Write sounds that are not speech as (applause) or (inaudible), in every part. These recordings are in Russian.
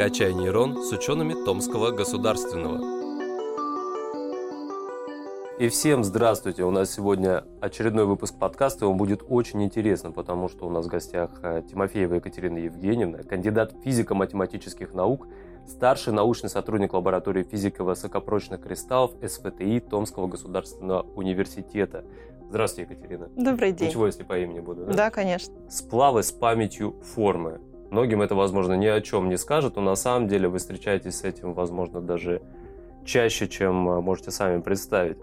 «Качай нейрон» с учеными Томского государственного. И всем здравствуйте! У нас сегодня очередной выпуск подкаста, и он будет очень интересным, потому что у нас в гостях э, Тимофеева Екатерина Евгеньевна, кандидат физико-математических наук, старший научный сотрудник лаборатории физики высокопрочных кристаллов СВТИ Томского государственного университета. Здравствуйте, Екатерина. Добрый день. Ничего, если по имени буду, да? Да, конечно. Сплавы с памятью формы. Многим это, возможно, ни о чем не скажет, но на самом деле вы встречаетесь с этим, возможно, даже чаще, чем э, можете сами представить.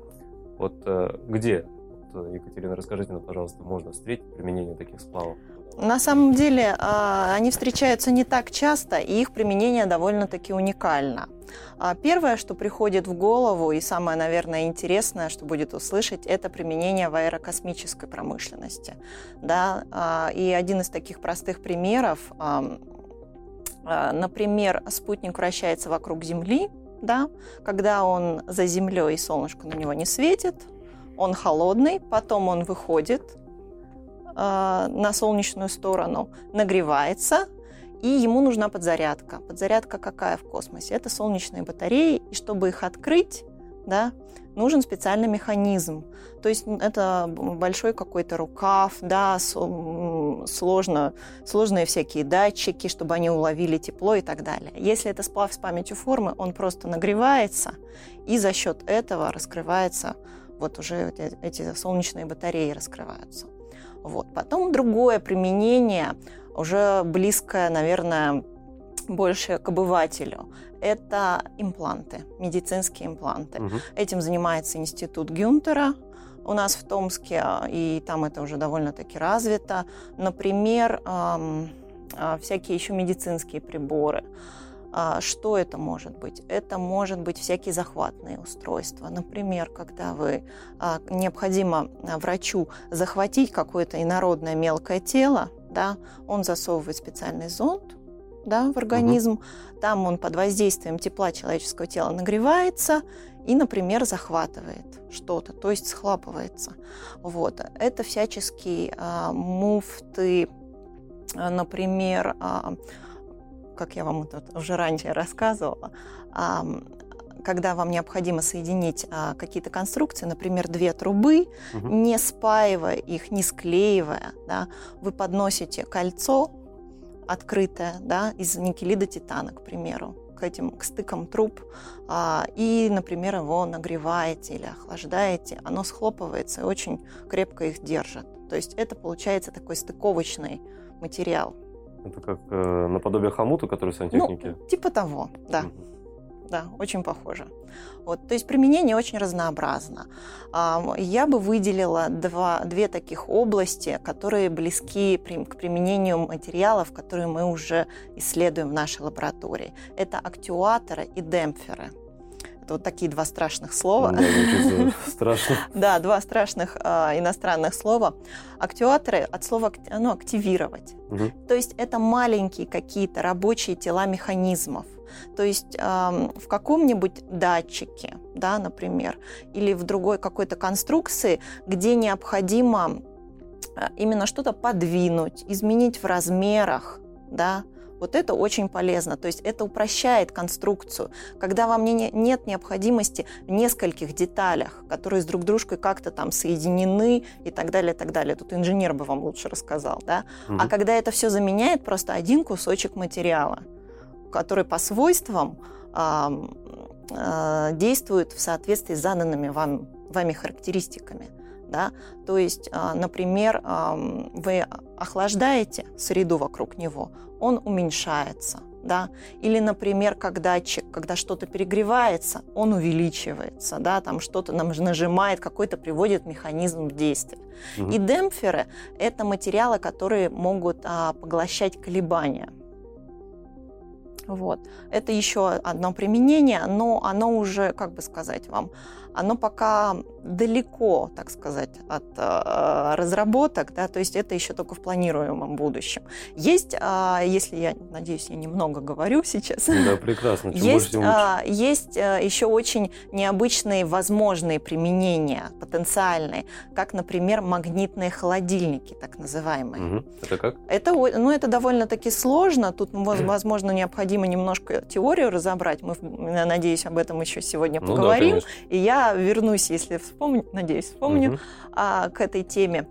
Вот э, где, вот, Екатерина, расскажите нам, пожалуйста, можно встретить применение таких сплавов? На самом деле а, они встречаются не так часто, и их применение довольно-таки уникально. А, первое, что приходит в голову, и самое, наверное, интересное, что будет услышать, это применение в аэрокосмической промышленности. Да? А, и один из таких простых примеров, например, спутник вращается вокруг Земли, да, когда он за землей и солнышко на него не светит, он холодный, потом он выходит на солнечную сторону, нагревается, и ему нужна подзарядка. Подзарядка какая в космосе? Это солнечные батареи, и чтобы их открыть, да, нужен специальный механизм. То есть это большой какой-то рукав, да, сложно, сложные всякие датчики, чтобы они уловили тепло и так далее. Если это сплав с памятью формы, он просто нагревается, и за счет этого раскрывается, вот уже эти солнечные батареи раскрываются. Вот. Потом другое применение, уже близкое, наверное, больше к обывателю. Это импланты, медицинские импланты. Угу. Этим занимается институт Гюнтера у нас в Томске, и там это уже довольно-таки развито. Например, эм, всякие еще медицинские приборы. А, что это может быть? Это может быть всякие захватные устройства. Например, когда вы а, необходимо врачу захватить какое-то инородное мелкое тело, да, он засовывает специальный зонд, да, в организм. Угу. Там он под воздействием тепла человеческого тела нагревается и, например, захватывает что-то, то есть схлапывается. Вот. Это всяческие а, муфты, а, например, а, как я вам это уже раньше рассказывала, когда вам необходимо соединить а, какие-то конструкции, например, две трубы, угу. не спаивая их, не склеивая, да, вы подносите кольцо открытая, да, из никелида титана, к примеру, к этим к стыкам труб, а, и, например, его нагреваете или охлаждаете, оно схлопывается и очень крепко их держит. То есть это получается такой стыковочный материал. Это как э, наподобие хомута, который в сантехнике? Ну, типа того, да. Да, очень похоже. Вот, то есть применение очень разнообразно. Я бы выделила два, две таких области, которые близки к применению материалов, которые мы уже исследуем в нашей лаборатории. Это актуаторы и демпферы. Вот такие два страшных слова. Да, (laughs) страшно. да, два страшных э, иностранных слова. Актуаторы от слова ну, активировать. Угу. То есть это маленькие какие-то рабочие тела механизмов. То есть э, в каком-нибудь датчике, да, например, или в другой какой-то конструкции, где необходимо именно что-то подвинуть, изменить в размерах, да, вот это очень полезно. То есть это упрощает конструкцию. Когда вам не, нет необходимости в нескольких деталях, которые с друг дружкой как-то там соединены и так далее, и так далее. Тут инженер бы вам лучше рассказал, да? Угу. А когда это все заменяет просто один кусочек материала, который по свойствам э, э, действует в соответствии с заданными вам, вами характеристиками. Да? То есть, а, например, вы охлаждаете среду вокруг него, он уменьшается. Да? Или, например, как датчик, когда что-то перегревается, он увеличивается, да? там что-то нам нажимает, какой-то приводит механизм в действие. Угу. И демпферы – это материалы, которые могут а, поглощать колебания. Вот. Это еще одно применение, но оно уже, как бы сказать вам, оно пока далеко, так сказать, от э, разработок, да, то есть это еще только в планируемом будущем. Есть, э, если я, надеюсь, я немного говорю сейчас. Да, прекрасно. Чем есть, больше, э, есть э, еще очень необычные возможные применения, потенциальные, как, например, магнитные холодильники, так называемые. Угу. Это как? Это, ну, это довольно-таки сложно. Тут, возможно, необходимо немножко теорию разобрать. Мы, надеюсь, об этом еще сегодня поговорим. Ну, да, и я вернусь, если вспомню, надеюсь, вспомню, угу. а, к этой теме.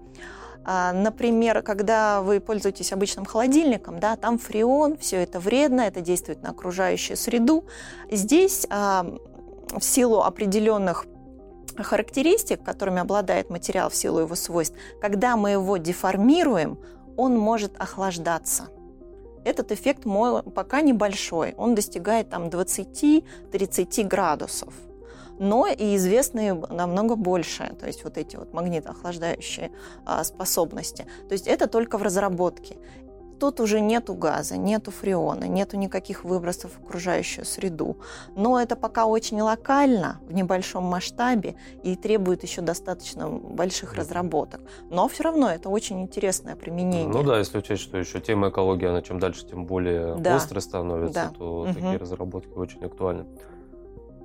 А, например, когда вы пользуетесь обычным холодильником, да, там фреон, все это вредно, это действует на окружающую среду. Здесь а, в силу определенных характеристик, которыми обладает материал в силу его свойств, когда мы его деформируем, он может охлаждаться. Этот эффект пока небольшой, он достигает там 20-30 градусов. Но и известные намного больше, то есть вот эти вот магнитоохлаждающие а, способности. То есть это только в разработке. Тут уже нету газа, нету фреона, нету никаких выбросов в окружающую среду. Но это пока очень локально, в небольшом масштабе и требует еще достаточно больших разработок. Но все равно это очень интересное применение. Ну да, если учесть, что еще тема экологии, она чем дальше, тем более да. острой становится, да. то угу. такие разработки очень актуальны.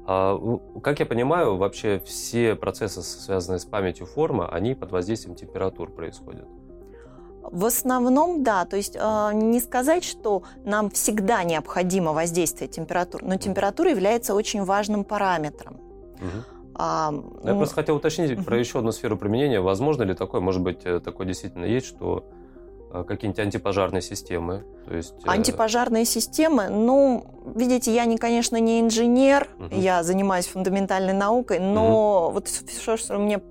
А, как я понимаю, вообще все процессы, связанные с памятью формы, они под воздействием температур происходят. В основном, да. То есть э, не сказать, что нам всегда необходимо воздействие температур, но температура является очень важным параметром. Угу. А, Я просто хотел уточнить угу. про еще одну сферу применения. Возможно ли такое, может быть, э, такое действительно есть, что какие-нибудь антипожарные системы. То есть, э, антипожарные системы, ну, видите, я, не, конечно, не инженер, угу. я занимаюсь фундаментальной наукой, но угу. вот все, что мне,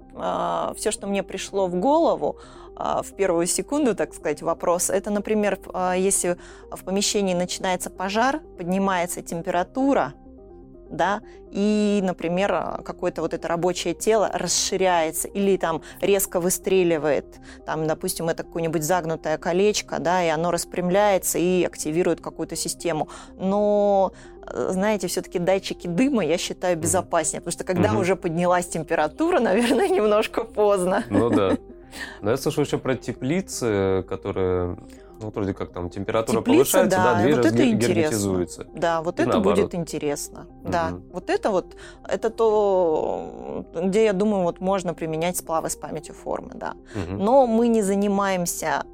все, что мне пришло в голову, а, в первую секунду, так сказать, вопрос. Это, например, а, если в помещении начинается пожар, поднимается температура, да, и, например, какое-то вот это рабочее тело расширяется или там резко выстреливает, там, допустим, это какое-нибудь загнутое колечко, да, и оно распрямляется и активирует какую-то систему. Но знаете, все-таки датчики дыма, я считаю, безопаснее, потому что когда угу. уже поднялась температура, (laughs) наверное, немножко поздно. Ну да. Но я слышал еще про теплицы, которые ну, вроде как там температура Теплица, повышается, да, да двери вот это герметизуются. Да, вот и это наоборот. будет интересно. Угу. Да, вот это вот, это то, где, я думаю, вот можно применять сплавы с памятью формы, да. Угу. Но мы не занимаемся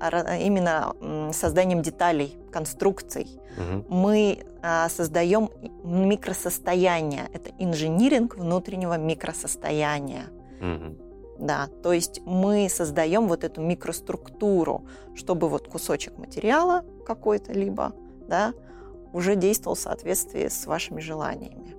именно созданием деталей, конструкций. Угу. Мы а, создаем микросостояние. Это инжиниринг внутреннего микросостояния. Угу. Да, то есть мы создаем вот эту микроструктуру, чтобы вот кусочек материала какой-то либо, да, уже действовал в соответствии с вашими желаниями.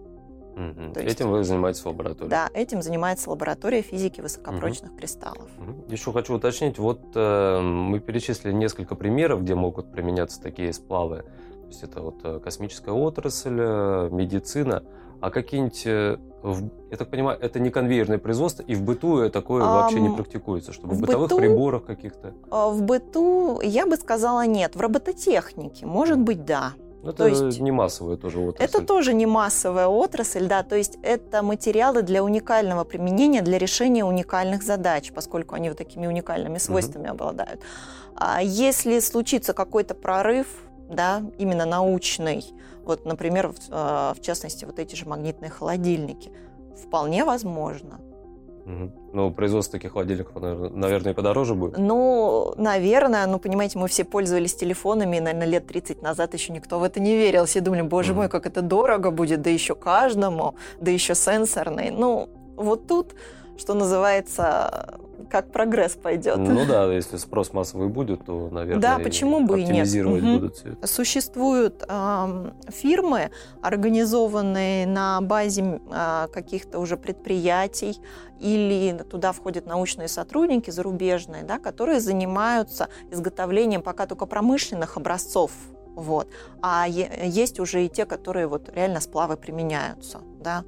Угу. есть, этим вы занимаетесь в лаборатории? Да, этим занимается лаборатория физики высокопрочных угу. кристаллов. Угу. Еще хочу уточнить, вот э, мы перечислили несколько примеров, где могут применяться такие сплавы. То есть это вот э, космическая отрасль, э, медицина. А какие-нибудь, э, я так понимаю, это не конвейерное производство, и в быту такое а, вообще не практикуется, чтобы в, в бытовых быту, приборах каких-то? А, в быту, я бы сказала, нет. В робототехнике, может быть, да. Это то есть, не массовая тоже отрасль. Это тоже не массовая отрасль, да, то есть это материалы для уникального применения, для решения уникальных задач, поскольку они вот такими уникальными свойствами угу. обладают. А если случится какой-то прорыв, да, именно научный, вот, например, в, а, в частности, вот эти же магнитные холодильники. Вполне возможно. Угу. Ну, производство таких холодильников, наверное, и подороже будет? Ну, наверное. Ну, понимаете, мы все пользовались телефонами, и, наверное, лет 30 назад еще никто в это не верил. Все думали, боже угу. мой, как это дорого будет, да еще каждому, да еще сенсорный. Ну, вот тут, что называется, как прогресс пойдет. Ну да, если спрос массовый будет, то, наверное, да, почему бы и нет? будут все это. Существуют э, фирмы, организованные на базе э, каких-то уже предприятий, или туда входят научные сотрудники зарубежные, да, которые занимаются изготовлением пока только промышленных образцов вот. А есть уже и те, которые вот реально сплавы применяются. Да?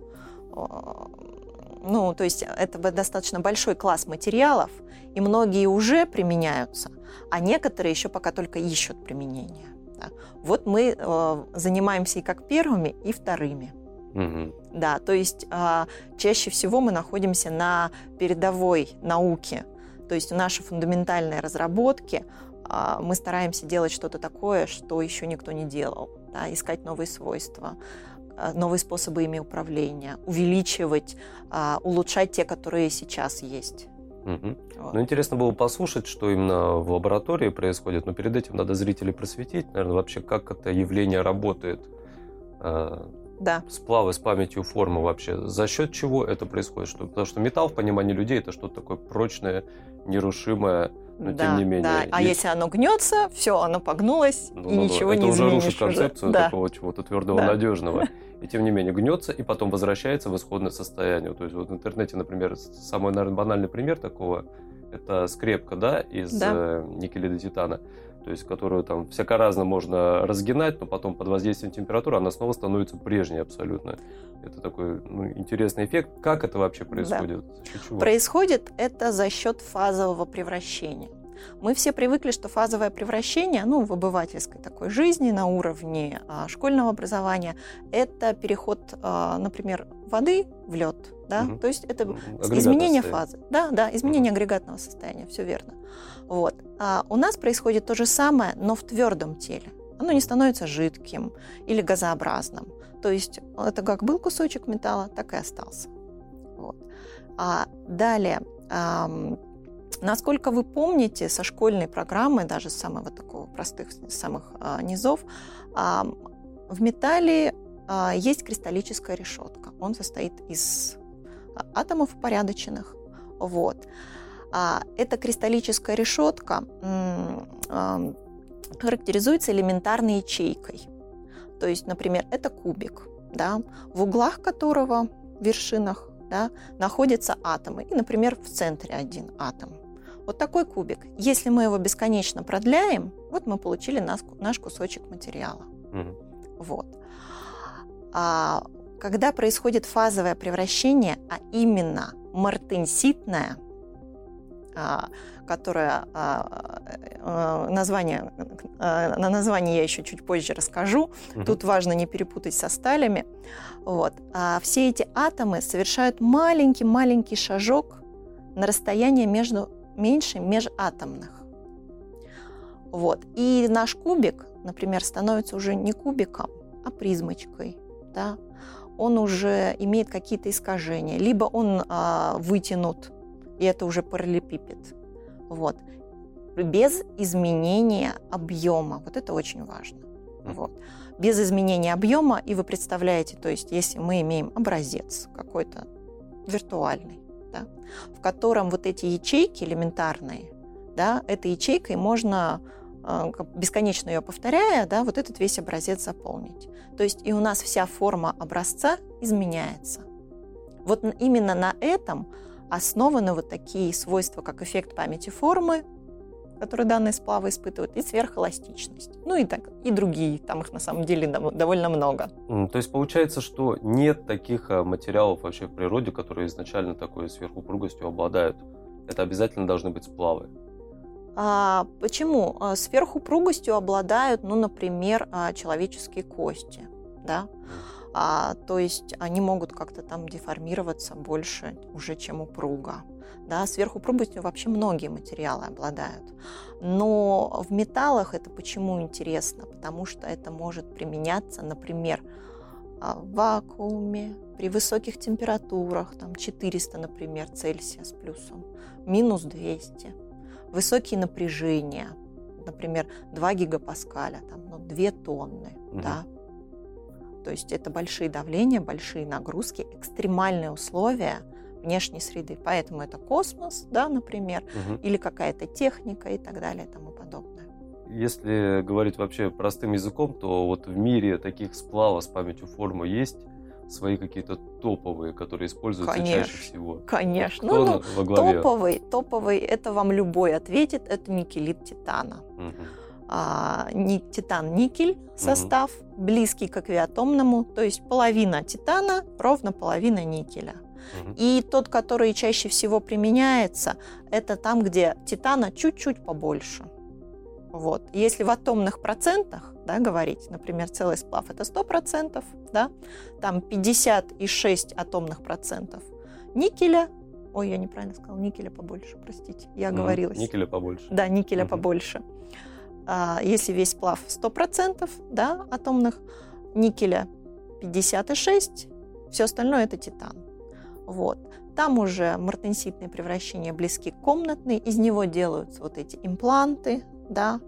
Ну, то есть это достаточно большой класс материалов, и многие уже применяются, а некоторые еще пока только ищут применение. Да. Вот мы э, занимаемся и как первыми, и вторыми. Угу. Да, то есть э, чаще всего мы находимся на передовой науке, то есть наши фундаментальные разработки э, мы стараемся делать что-то такое, что еще никто не делал, да, искать новые свойства, Э, новые способы ими управления, увеличивать, а, улучшать те, которые сейчас есть. Угу. Вот. Ну, интересно было послушать, что именно в лаборатории происходит, но перед этим надо зрителей просветить, наверное, вообще, как это явление работает. э, да. сплавы с памятью формы вообще. За счет чего это происходит? Что, потому что металл в понимании людей это что-то такое прочное, нерушимое, но да, тем не менее. Да. А если оно гнется, все, оно погнулось, ну, и ну, ничего это не уже изменишь. рушит концепцию да. такого чего-то твердого, да. надежного. (laughs) И тем не менее гнется, и потом возвращается в исходное состояние. То есть вот в интернете, например, самый, наверное, банальный пример такого, это скрепка, да, из да. Э, никеля до титана то есть которую там всяко-разно можно разгинать, но потом под воздействием температуры она снова становится прежней абсолютно. Это такой ну, интересный эффект. Как это вообще происходит? Да. Происходит это за счет фазового превращения. Мы все привыкли, что фазовое превращение, ну, в обывательской такой жизни на уровне а, школьного образования, это переход, а, например, воды в лед, да, угу. то есть это изменение фазы, да, да, изменение агрегатного состояния, все верно. Вот. А у нас происходит то же самое, но в твердом теле. Оно не становится жидким или газообразным. То есть это как был кусочек металла, так и остался. Вот. А далее, насколько вы помните со школьной программы, даже с самого такого простых, самых э, низов, э, в металле э, есть кристаллическая решетка. Он состоит из атомов упорядоченных. Вот. А эта кристаллическая решетка характеризуется элементарной ячейкой. То есть, например, это кубик, да, в углах которого, в вершинах, да, находятся атомы. И, например, в центре один атом. Вот такой кубик. Если мы его бесконечно продляем, вот мы получили наш, наш кусочек материала. Угу. Вот. А когда происходит фазовое превращение, а именно мартенситное – а, которое а, а, название, на название я еще чуть позже расскажу. Угу. Тут важно не перепутать со сталями. Вот. А все эти атомы совершают маленький-маленький шажок на расстояние между меньше межатомных. Вот. И наш кубик, например, становится уже не кубиком, а призмочкой. Да? Он уже имеет какие-то искажения. Либо он а, вытянут и это уже параллелепипед. Вот. Без изменения объема. Вот это очень важно. Вот. Без изменения объема, и вы представляете, то есть если мы имеем образец какой-то виртуальный, да, в котором вот эти ячейки элементарные, да, этой ячейкой можно а, бесконечно ее повторяя, да, вот этот весь образец заполнить. То есть и у нас вся форма образца изменяется. Вот именно на этом основаны вот такие свойства, как эффект памяти формы, которые данные сплавы испытывают, и сверхэластичность. Ну и так, и другие, там их на самом деле довольно много. То есть получается, что нет таких а, материалов вообще в природе, которые изначально такой сверхупругостью обладают. Это обязательно должны быть сплавы. А, почему? А, сверхупругостью обладают, ну, например, а, человеческие кости. Да? А, то есть они могут как-то там деформироваться больше уже, чем упруга. Да, сверхупругостью вообще многие материалы обладают. Но в металлах это почему интересно? Потому что это может применяться, например, а, в вакууме, при высоких температурах, там 400, например, Цельсия с плюсом, минус 200, высокие напряжения, например, 2 гигапаскаля, там, ну, 2 тонны, угу. да, то есть это большие давления, большие нагрузки, экстремальные условия внешней среды. Поэтому это космос, да, например, угу. или какая-то техника и так далее и тому подобное. Если говорить вообще простым языком, то вот в мире таких сплавов с памятью формы есть свои какие-то топовые, которые используются конечно, чаще всего? Конечно. Кто ну, во главе? Топовый, топовый, это вам любой ответит, это никелит титана. Угу а, титан-никель состав, угу. близкий к аквиатомному, то есть половина титана ровно половина никеля. Угу. И тот, который чаще всего применяется, это там, где титана чуть-чуть побольше. Вот. Если в атомных процентах да, говорить, например, целый сплав это 100%, да, там 56 атомных процентов никеля, ой, я неправильно сказала, никеля побольше, простите, я оговорилась. Никеля побольше. Да, никеля побольше. А, если весь сплав 100% да, атомных, никеля 56, все остальное это титан. Вот. Там уже мартенситные превращения близки к комнатной, из него делаются вот эти импланты, да,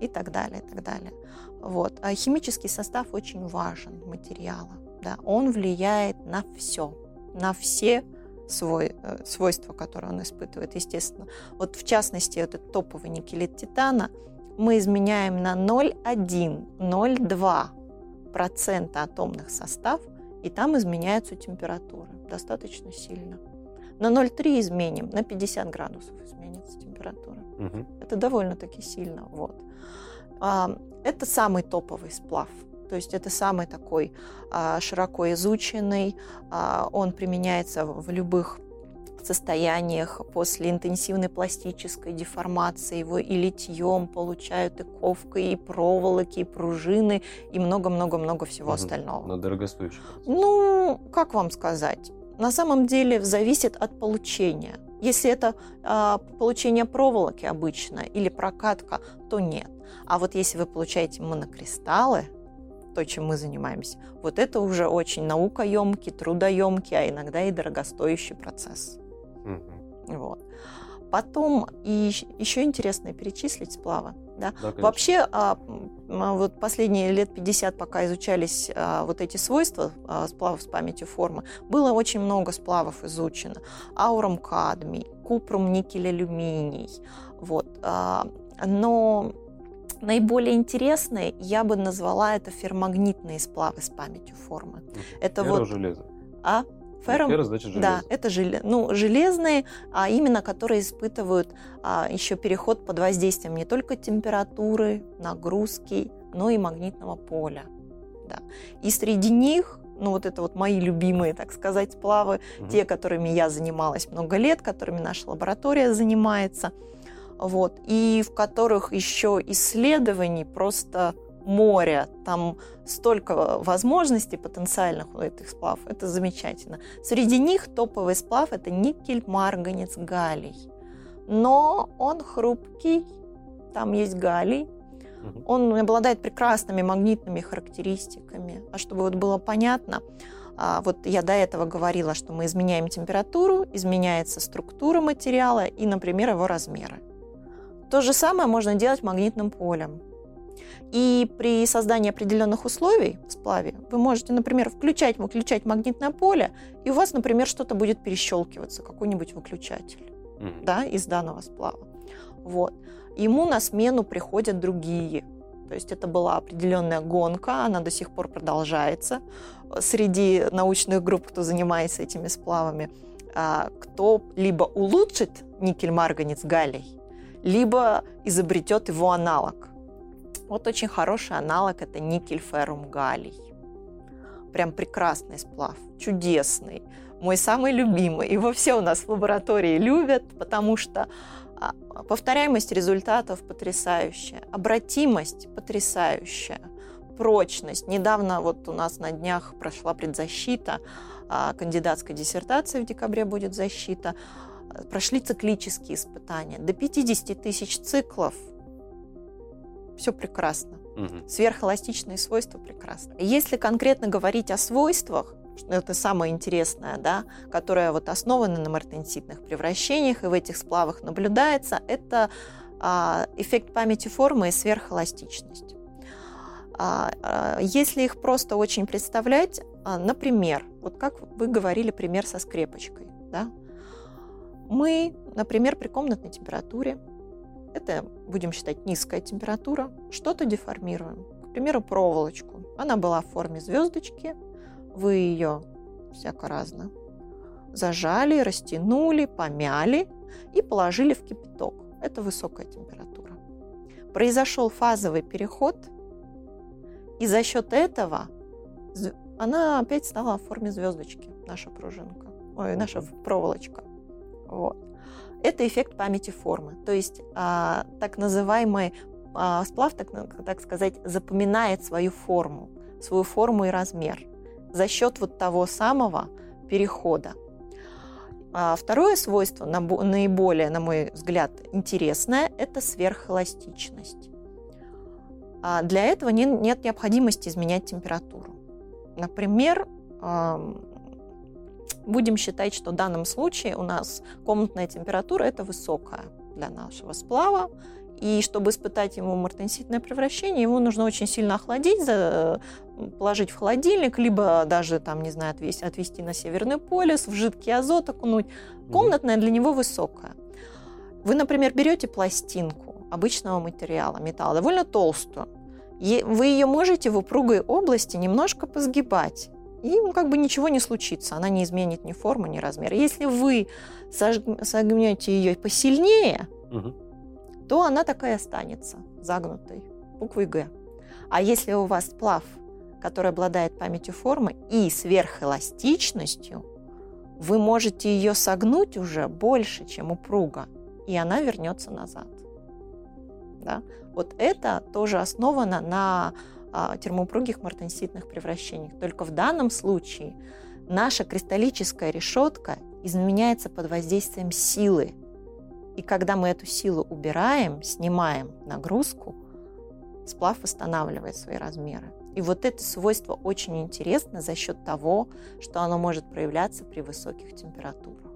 и так далее, и так далее. Вот. А химический состав очень важен материала. Да. Он влияет на все, на все свой, э, свойства, которые он испытывает, естественно. Вот в частности, этот топовый никелит титана мы изменяем на 0,1, 0,2 процента атомных состав, и там изменяются температуры достаточно сильно. На 0,3 изменим, на 50 градусов изменится температура. Угу. Это довольно-таки сильно. Вот. А, это самый топовый сплав. То есть это самый такой а, широко изученный. А, он применяется в любых состояниях после интенсивной пластической деформации. Его и литьем получают, и ковкой, и проволоки, и пружины, и много-много-много всего угу. остального. Но дорогостоящий. Ну, как вам сказать? На самом деле зависит от получения. Если это э, получение проволоки обычно или прокатка, то нет. А вот если вы получаете монокристаллы, то, чем мы занимаемся, вот это уже очень наукоемкий, трудоемкий, а иногда и дорогостоящий процесс. Угу. Вот. Потом и еще интересно перечислить сплавы. Да? Да, Вообще, а, вот последние лет 50, пока изучались а, вот эти свойства а, сплавов с памятью формы, было очень много сплавов изучено. Аурум кадмий, купрум никель алюминий. Вот. Но наиболее интересные я бы назвала это ферромагнитные сплавы с памятью формы. Это вот... железо. А? Феррум, Ферро, значит, железо. Да, это желе, ну, железные, а именно которые испытывают а, еще переход под воздействием не только температуры, нагрузки, но и магнитного поля. Да. И среди них ну вот это вот мои любимые, так сказать, сплавы, угу. те, которыми я занималась много лет, которыми наша лаборатория занимается, вот, и в которых еще исследований просто море, там столько возможностей потенциальных у этих сплавов, это замечательно. Среди них топовый сплав – это никель, марганец, галлий. Но он хрупкий, там есть галлий, он обладает прекрасными магнитными характеристиками. А чтобы вот было понятно, а, вот я до этого говорила, что мы изменяем температуру, изменяется структура материала и, например, его размеры. То же самое можно делать магнитным полем. И при создании определенных условий в сплаве вы можете, например, включать, выключать магнитное поле, и у вас, например, что-то будет перещелкиваться, какой-нибудь выключатель mm-hmm. да, из данного сплава. Вот. Ему на смену приходят другие. То есть это была определенная гонка, она до сих пор продолжается среди научных групп, кто занимается этими сплавами, а, кто либо улучшит никель-марганец галлий, либо изобретет его аналог. Вот очень хороший аналог это никель феррум галлий. Прям прекрасный сплав, чудесный, мой самый любимый. Его все у нас в лаборатории любят, потому что а, повторяемость результатов потрясающая, обратимость потрясающая, прочность. Недавно вот у нас на днях прошла предзащита а, кандидатской диссертации, в декабре будет защита. Прошли циклические испытания. До 50 тысяч циклов – все прекрасно. Угу. Сверхэластичные свойства прекрасно. Если конкретно говорить о свойствах, это самое интересное, да, которое вот основано на мартенситных превращениях и в этих сплавах наблюдается, это а, эффект памяти формы и сверхэластичность. А, а, если их просто очень представлять, а, например, вот как вы говорили, пример со скрепочкой, да, мы, например, при комнатной температуре это, будем считать, низкая температура. Что-то деформируем. К примеру, проволочку. Она была в форме звездочки. Вы ее всяко разно зажали, растянули, помяли и положили в кипяток. Это высокая температура. Произошел фазовый переход, и за счет этого она опять стала в форме звездочки, наша пружинка, ой, наша проволочка. Вот это эффект памяти формы. То есть а, так называемый а, сплав, так, так сказать, запоминает свою форму, свою форму и размер за счет вот того самого перехода. А второе свойство, наиболее, на мой взгляд, интересное, это сверхэластичность. А для этого не, нет необходимости изменять температуру. Например, будем считать, что в данном случае у нас комнатная температура это высокая для нашего сплава, и чтобы испытать ему мартенситное превращение, ему нужно очень сильно охладить, положить в холодильник, либо даже, там, не знаю, отвезти, отвезти на Северный полюс, в жидкий азот окунуть. Комнатная для него высокая. Вы, например, берете пластинку обычного материала, металла, довольно толстую. Вы ее можете в упругой области немножко позгибать и ну, как бы ничего не случится, она не изменит ни форму, ни размер. Если вы согнете ее посильнее, угу. то она такая останется, загнутой, буквой «Г». А если у вас сплав, который обладает памятью формы и сверхэластичностью, вы можете ее согнуть уже больше, чем упруга, и она вернется назад. Да? Вот это тоже основано на термоупругих мартенситных превращениях. Только в данном случае наша кристаллическая решетка изменяется под воздействием силы. И когда мы эту силу убираем, снимаем нагрузку, сплав восстанавливает свои размеры. И вот это свойство очень интересно за счет того, что оно может проявляться при высоких температурах.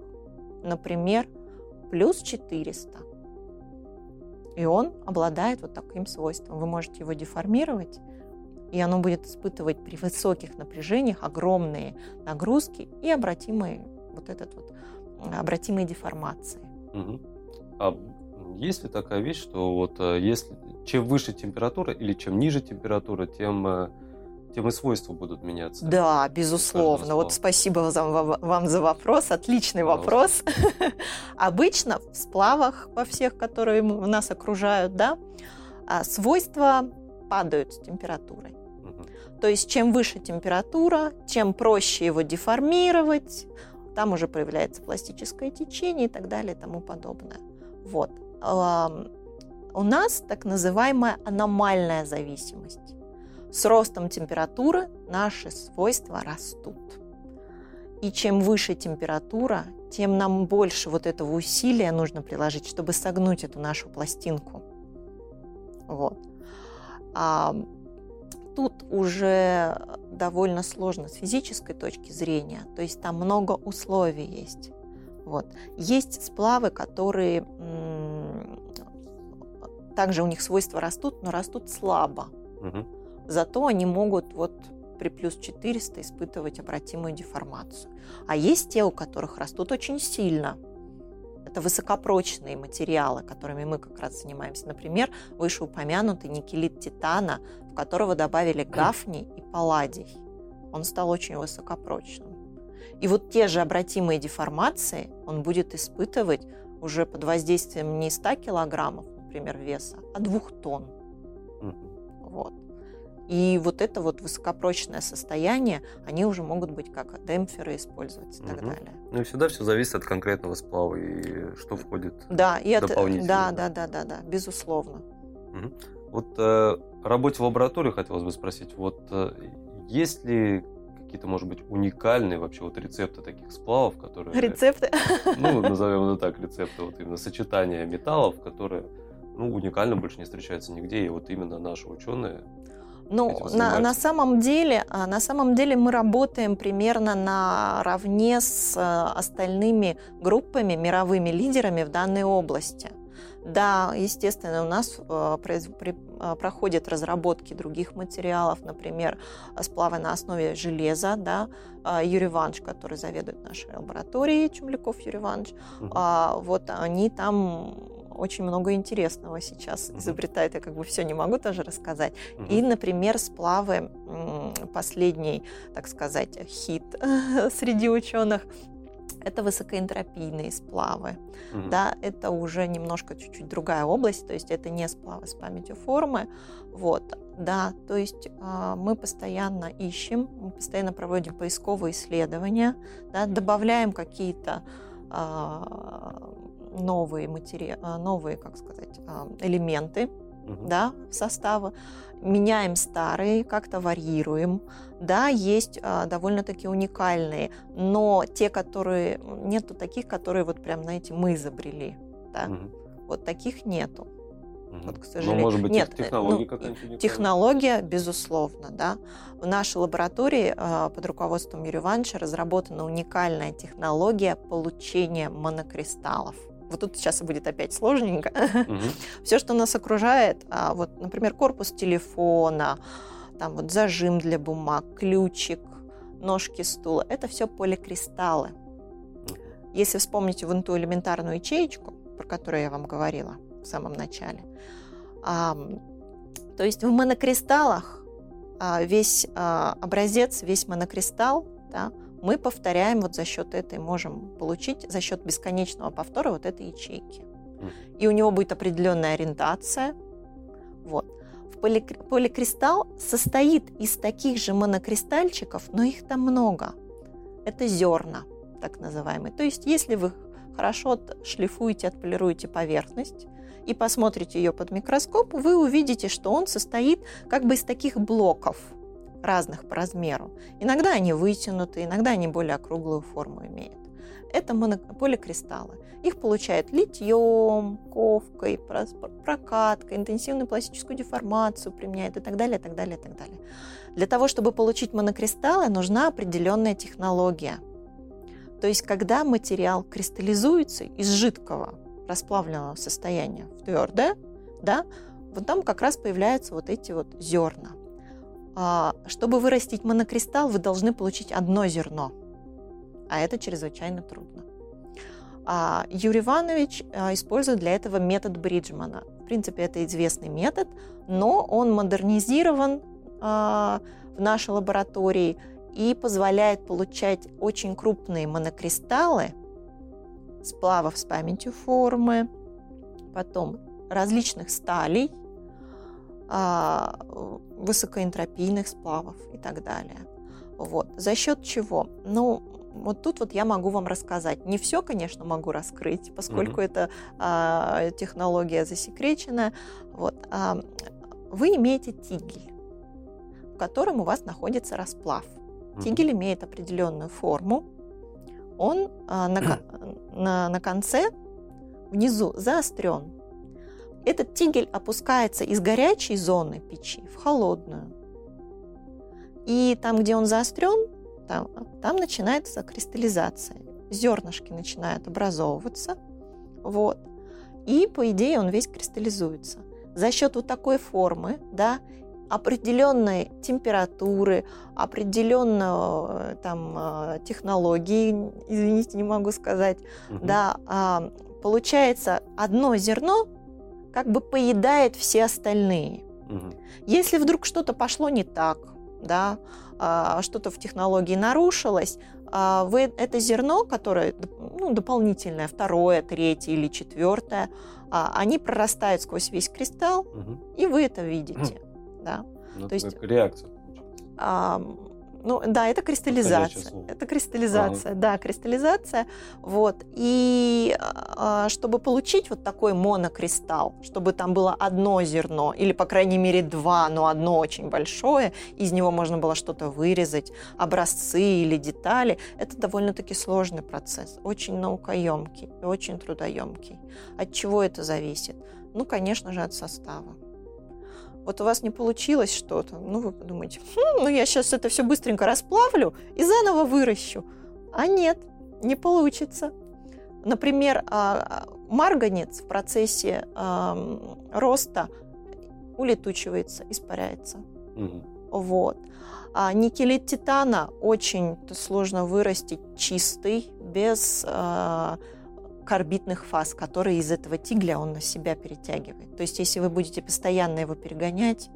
Например, плюс 400. И он обладает вот таким свойством. Вы можете его деформировать, и оно будет испытывать при высоких напряжениях огромные нагрузки и обратимые вот этот вот обратимые деформации. Угу. А есть ли такая вещь, что вот э, если чем выше температура или чем ниже температура, тем э, тем и свойства будут меняться. Да, безусловно. Вот спасибо вам за вопрос. Отличный вопрос. (laughs) Обычно в сплавах, во всех, которые нас окружают, да, а, свойства падают с температурой. То есть чем выше температура, чем проще его деформировать, там уже появляется пластическое течение и так далее и тому подобное. Вот. У нас так называемая аномальная зависимость. С ростом температуры наши свойства растут. И чем выше температура, тем нам больше вот этого усилия нужно приложить, чтобы согнуть эту нашу пластинку. Вот тут уже довольно сложно с физической точки зрения, то есть там много условий есть. Вот. Есть сплавы, которые также у них свойства растут, но растут слабо. Угу. Зато они могут вот при плюс 400 испытывать обратимую деформацию. А есть те, у которых растут очень сильно – это высокопрочные материалы, которыми мы как раз занимаемся. Например, вышеупомянутый никелит титана, в которого добавили гафний и палладий. Он стал очень высокопрочным. И вот те же обратимые деформации он будет испытывать уже под воздействием не 100 килограммов, например, веса, а 2 тонн. Вот. И вот это вот высокопрочное состояние, они уже могут быть как демпферы использоваться и угу. так далее. Ну и всегда все зависит от конкретного сплава и что входит да, и от, да, да, да, да, да, безусловно. Угу. Вот э, работе в лаборатории хотелось бы спросить, вот э, есть ли какие-то, может быть, уникальные вообще вот рецепты таких сплавов, которые... Рецепты? Ну, (laughs) назовем это так, рецепты, вот именно сочетания металлов, которые, ну, уникально больше не встречаются нигде, и вот именно наши ученые ну, на, на самом деле, а, на самом деле мы работаем примерно наравне с а, остальными группами, мировыми лидерами в данной области. Да, естественно, у нас а, проходят разработки других материалов, например, сплавы на основе железа, да, Юрий Иванович, который заведует нашей лабораторией, Чумляков Юрий Иванович, угу. вот они там очень много интересного сейчас mm-hmm. изобретает. Я как бы все не могу тоже рассказать. Mm-hmm. И, например, сплавы, последний, так сказать, хит (laughs) среди ученых, это высокоэнтропийные сплавы. Mm-hmm. Да, это уже немножко чуть-чуть другая область, то есть это не сплавы с памятью формы. Вот, да, то есть э, мы постоянно ищем, мы постоянно проводим поисковые исследования, да, добавляем какие-то э, новые, матери... А, новые как сказать, а, элементы угу. да, в составы, меняем старые, как-то варьируем. Да, есть а, довольно-таки уникальные, но те, которые... Нету таких, которые вот прям, знаете, мы изобрели. Да? Угу. Вот таких нету. Угу. Вот, к сожалению. Ну, может быть, Нет, технология ну, какая-нибудь Технология, безусловно, да. В нашей лаборатории под руководством Юрия Ивановича разработана уникальная технология получения монокристаллов Вот тут сейчас будет опять сложненько. Мгм. (laughs) Все, что нас окружает, а, вот, например, корпус телефона, там вот зажим для бумаг, ключик, ножки стула, это все поликристаллы. Если вспомните вон ту элементарную ячеечку, про которую я вам говорила в самом начале, то есть в монокристаллах а, весь а, образец, весь монокристалл, да, мы повторяем вот за счет этой, можем получить за счет бесконечного повтора вот этой ячейки. И у него будет определенная ориентация. Вот. В Поликристалл состоит из таких же монокристальчиков, но их там много. Это зерна, так называемые. То есть, если вы хорошо шлифуете, отполируете поверхность и посмотрите ее под микроскоп, вы увидите, что он состоит как бы из таких блоков разных по размеру. Иногда они вытянуты, иногда они более округлую форму имеют. Это поликристаллы. Их получают литьем, ковкой, прокаткой, интенсивную пластическую деформацию применяют и так далее, и так далее, и так далее. Для того, чтобы получить монокристаллы, нужна определенная технология. То есть, когда материал кристаллизуется из жидкого расплавленного состояния в твердое, да, вот там как раз появляются вот эти вот зерна. А, Чтобы вырастить монокристалл, вы должны получить одно зерно, а это чрезвычайно трудно. А Юрий Иванович а, использует для этого метод Бриджмана. В принципе, это известный метод, но он модернизирован в нашей лаборатории и позволяет получать очень крупные монокристаллы сплавов с памятью формы, потом различных сталей, высокоэнтропийных сплавов и так далее. Вот. За счет чего? Ну, вот тут вот я могу вам рассказать. Не все, конечно, могу раскрыть, поскольку Мгм. это а, технология засекречена. Вот. А, вы имеете тигель, в котором у вас находится расплав. Мгм. Тигель имеет определенную форму. Он а, на, (clears throat) на, на конце внизу заострен. Этот тигель опускается из горячей зоны печи в холодную. И там, где он заострен, там, там начинается кристаллизация. Зернышки начинают образовываться. Вот. И, по идее, он весь кристаллизуется. За счет вот такой формы, да, определенной температуры, определенной там э, технологии, извините, не могу сказать, Мгм. да, а, получается одно зерно как бы поедает все остальные. Мгм. Если вдруг что-то пошло не так, да, а, что-то в технологии нарушилось, а, вы это зерно, которое ну, дополнительное, второе, третье или четвертое, а, они прорастают сквозь весь кристалл, Мгм. и вы это видите. Да. Ну, То есть- реакция. А, ну, да, это кристаллизация. Это кристаллизация, да, кристаллизация. Вот. И а, чтобы получить вот такой монокристалл, чтобы там было одно зерно, или, по крайней мере, два, но одно очень большое, из него можно было что-то вырезать, образцы или детали, это довольно-таки сложный процесс, очень наукоемкий и очень трудоемкий. От чего это зависит? Ну, конечно же, от состава. Вот у вас не получилось что-то, ну вы подумаете, «Хм, ну я сейчас это все быстренько расплавлю и заново выращу. А нет, не получится. Например, а, марганец в процессе роста улетучивается, испаряется. Мгм. Вот. А никелит титана очень сложно вырастить чистый, без карбидных фаз, которые из этого тигля он на себя перетягивает. То есть, если вы будете постоянно его перегонять,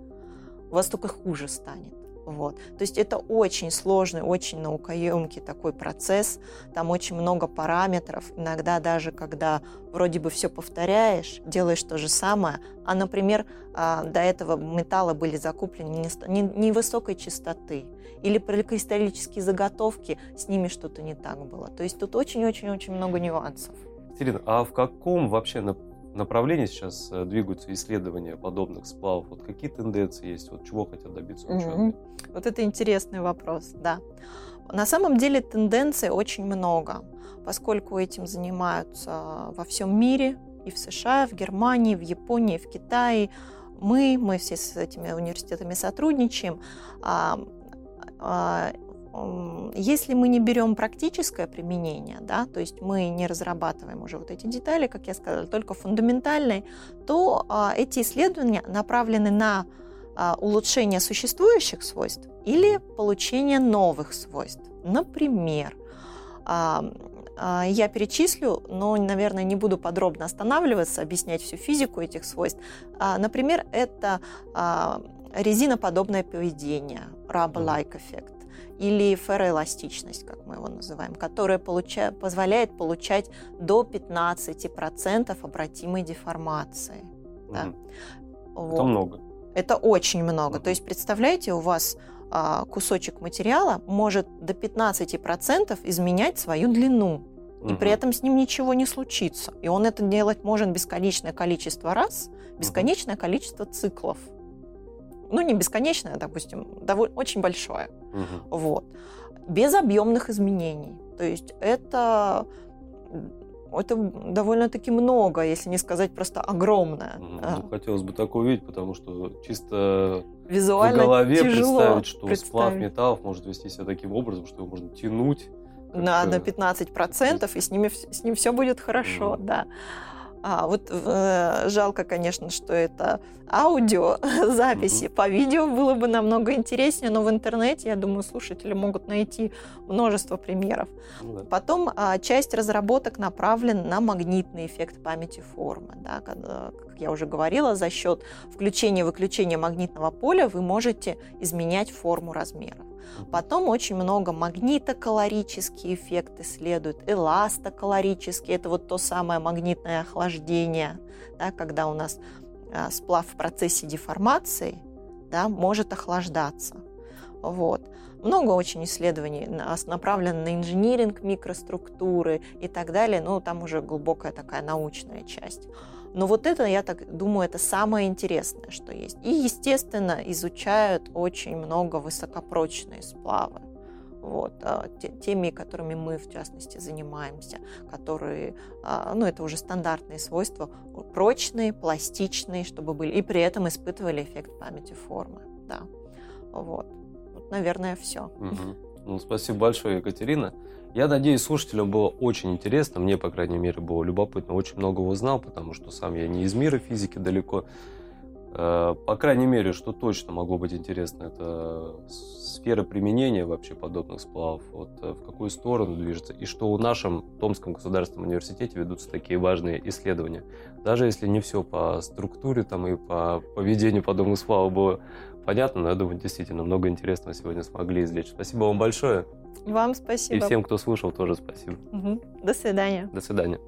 у вас только хуже станет. Вот. То есть это очень сложный, очень наукоемкий такой процесс. Там очень много параметров. Иногда даже когда вроде бы все повторяешь, делаешь то же самое, а, например, а, до этого металлы были закуплены невысокой частоты, или поликристаллические заготовки, с ними что-то не так было. То есть тут очень-очень-очень много нюансов. Екатерина, а в каком вообще нап- направлении сейчас э, двигаются исследования подобных сплавов? Вот какие тенденции есть? Вот чего хотят добиться ученые? Мгм. Вот это интересный вопрос, да. На самом деле тенденций очень много, поскольку этим занимаются во всем мире, и в США, в Германии, в Японии, в Китае. Мы, мы все с этими университетами сотрудничаем. Если мы не берем практическое применение, да, то есть мы не разрабатываем уже вот эти детали, как я сказала, только фундаментальные, то а, эти исследования направлены на а, улучшение существующих свойств или получение новых свойств. Например, а, я перечислю, но, наверное, не буду подробно останавливаться, объяснять всю физику этих свойств. Например, это резиноподобное поведение, rubber-like эффект или ферроэластичность, как мы его называем, которая получа, позволяет получать до 15% обратимой деформации. Угу. Да. Вот. Это много. Это очень много. Угу. То есть, представляете, у вас а, кусочек материала может до 15% изменять свою длину. И при этом с ним ничего не случится. И он это делать может бесконечное количество раз, бесконечное количество циклов ну не бесконечное, допустим, довольно очень большое, угу. вот, без объемных изменений. То есть это это довольно-таки много, если не сказать просто огромное. Ну, хотелось бы такое увидеть, потому что чисто Визуально в голове представить, что представить. сплав металлов может вести себя таким образом, что его можно тянуть. На, на 15%, и с, ними, с ним все будет хорошо, mm. да. А, вот э, жалко, конечно, что это аудиозаписи. (laughs) Угу. По видео было бы намного интереснее, но в интернете, я думаю, слушатели могут найти множество примеров. Ну да. Потом а, часть разработок направлена на магнитный эффект памяти формы. Да, когда, как я уже говорила, за счет включения и выключения магнитного поля вы можете изменять форму размеров. Потом очень много магнитокалорические эффекты следуют, эластокалорические, это вот то самое магнитное охлаждение, да, когда у нас а, сплав в процессе деформации да, может охлаждаться. Вот. Много очень исследований направлено на инжиниринг микроструктуры и так далее, но там уже глубокая такая научная часть. Но вот это, я так думаю, это самое интересное, что есть. И, естественно, изучают очень много высокопрочные сплавы. Вот, а, теми, которыми мы, в частности, занимаемся, которые, а, ну, это уже стандартные свойства, прочные, пластичные, чтобы были, и при этом испытывали эффект памяти формы, да. Вот, вот наверное, все. Угу. Ну, спасибо большое, Екатерина. Я надеюсь, слушателям было очень интересно, мне, по крайней мере, было любопытно, очень много узнал, потому что сам я не из мира физики далеко. Э, по крайней мере, что точно могло быть интересно, это сфера применения вообще подобных сплавов, вот, э, в какую сторону движется, и что у нашем Томском государственном университете ведутся такие важные исследования. Даже если не все по структуре там, и по поведению подобных сплавов было понятно, но я думаю, действительно много интересного сегодня смогли извлечь. Спасибо вам большое. Вам спасибо. И всем, кто слушал, тоже спасибо. Угу. До свидания. До свидания.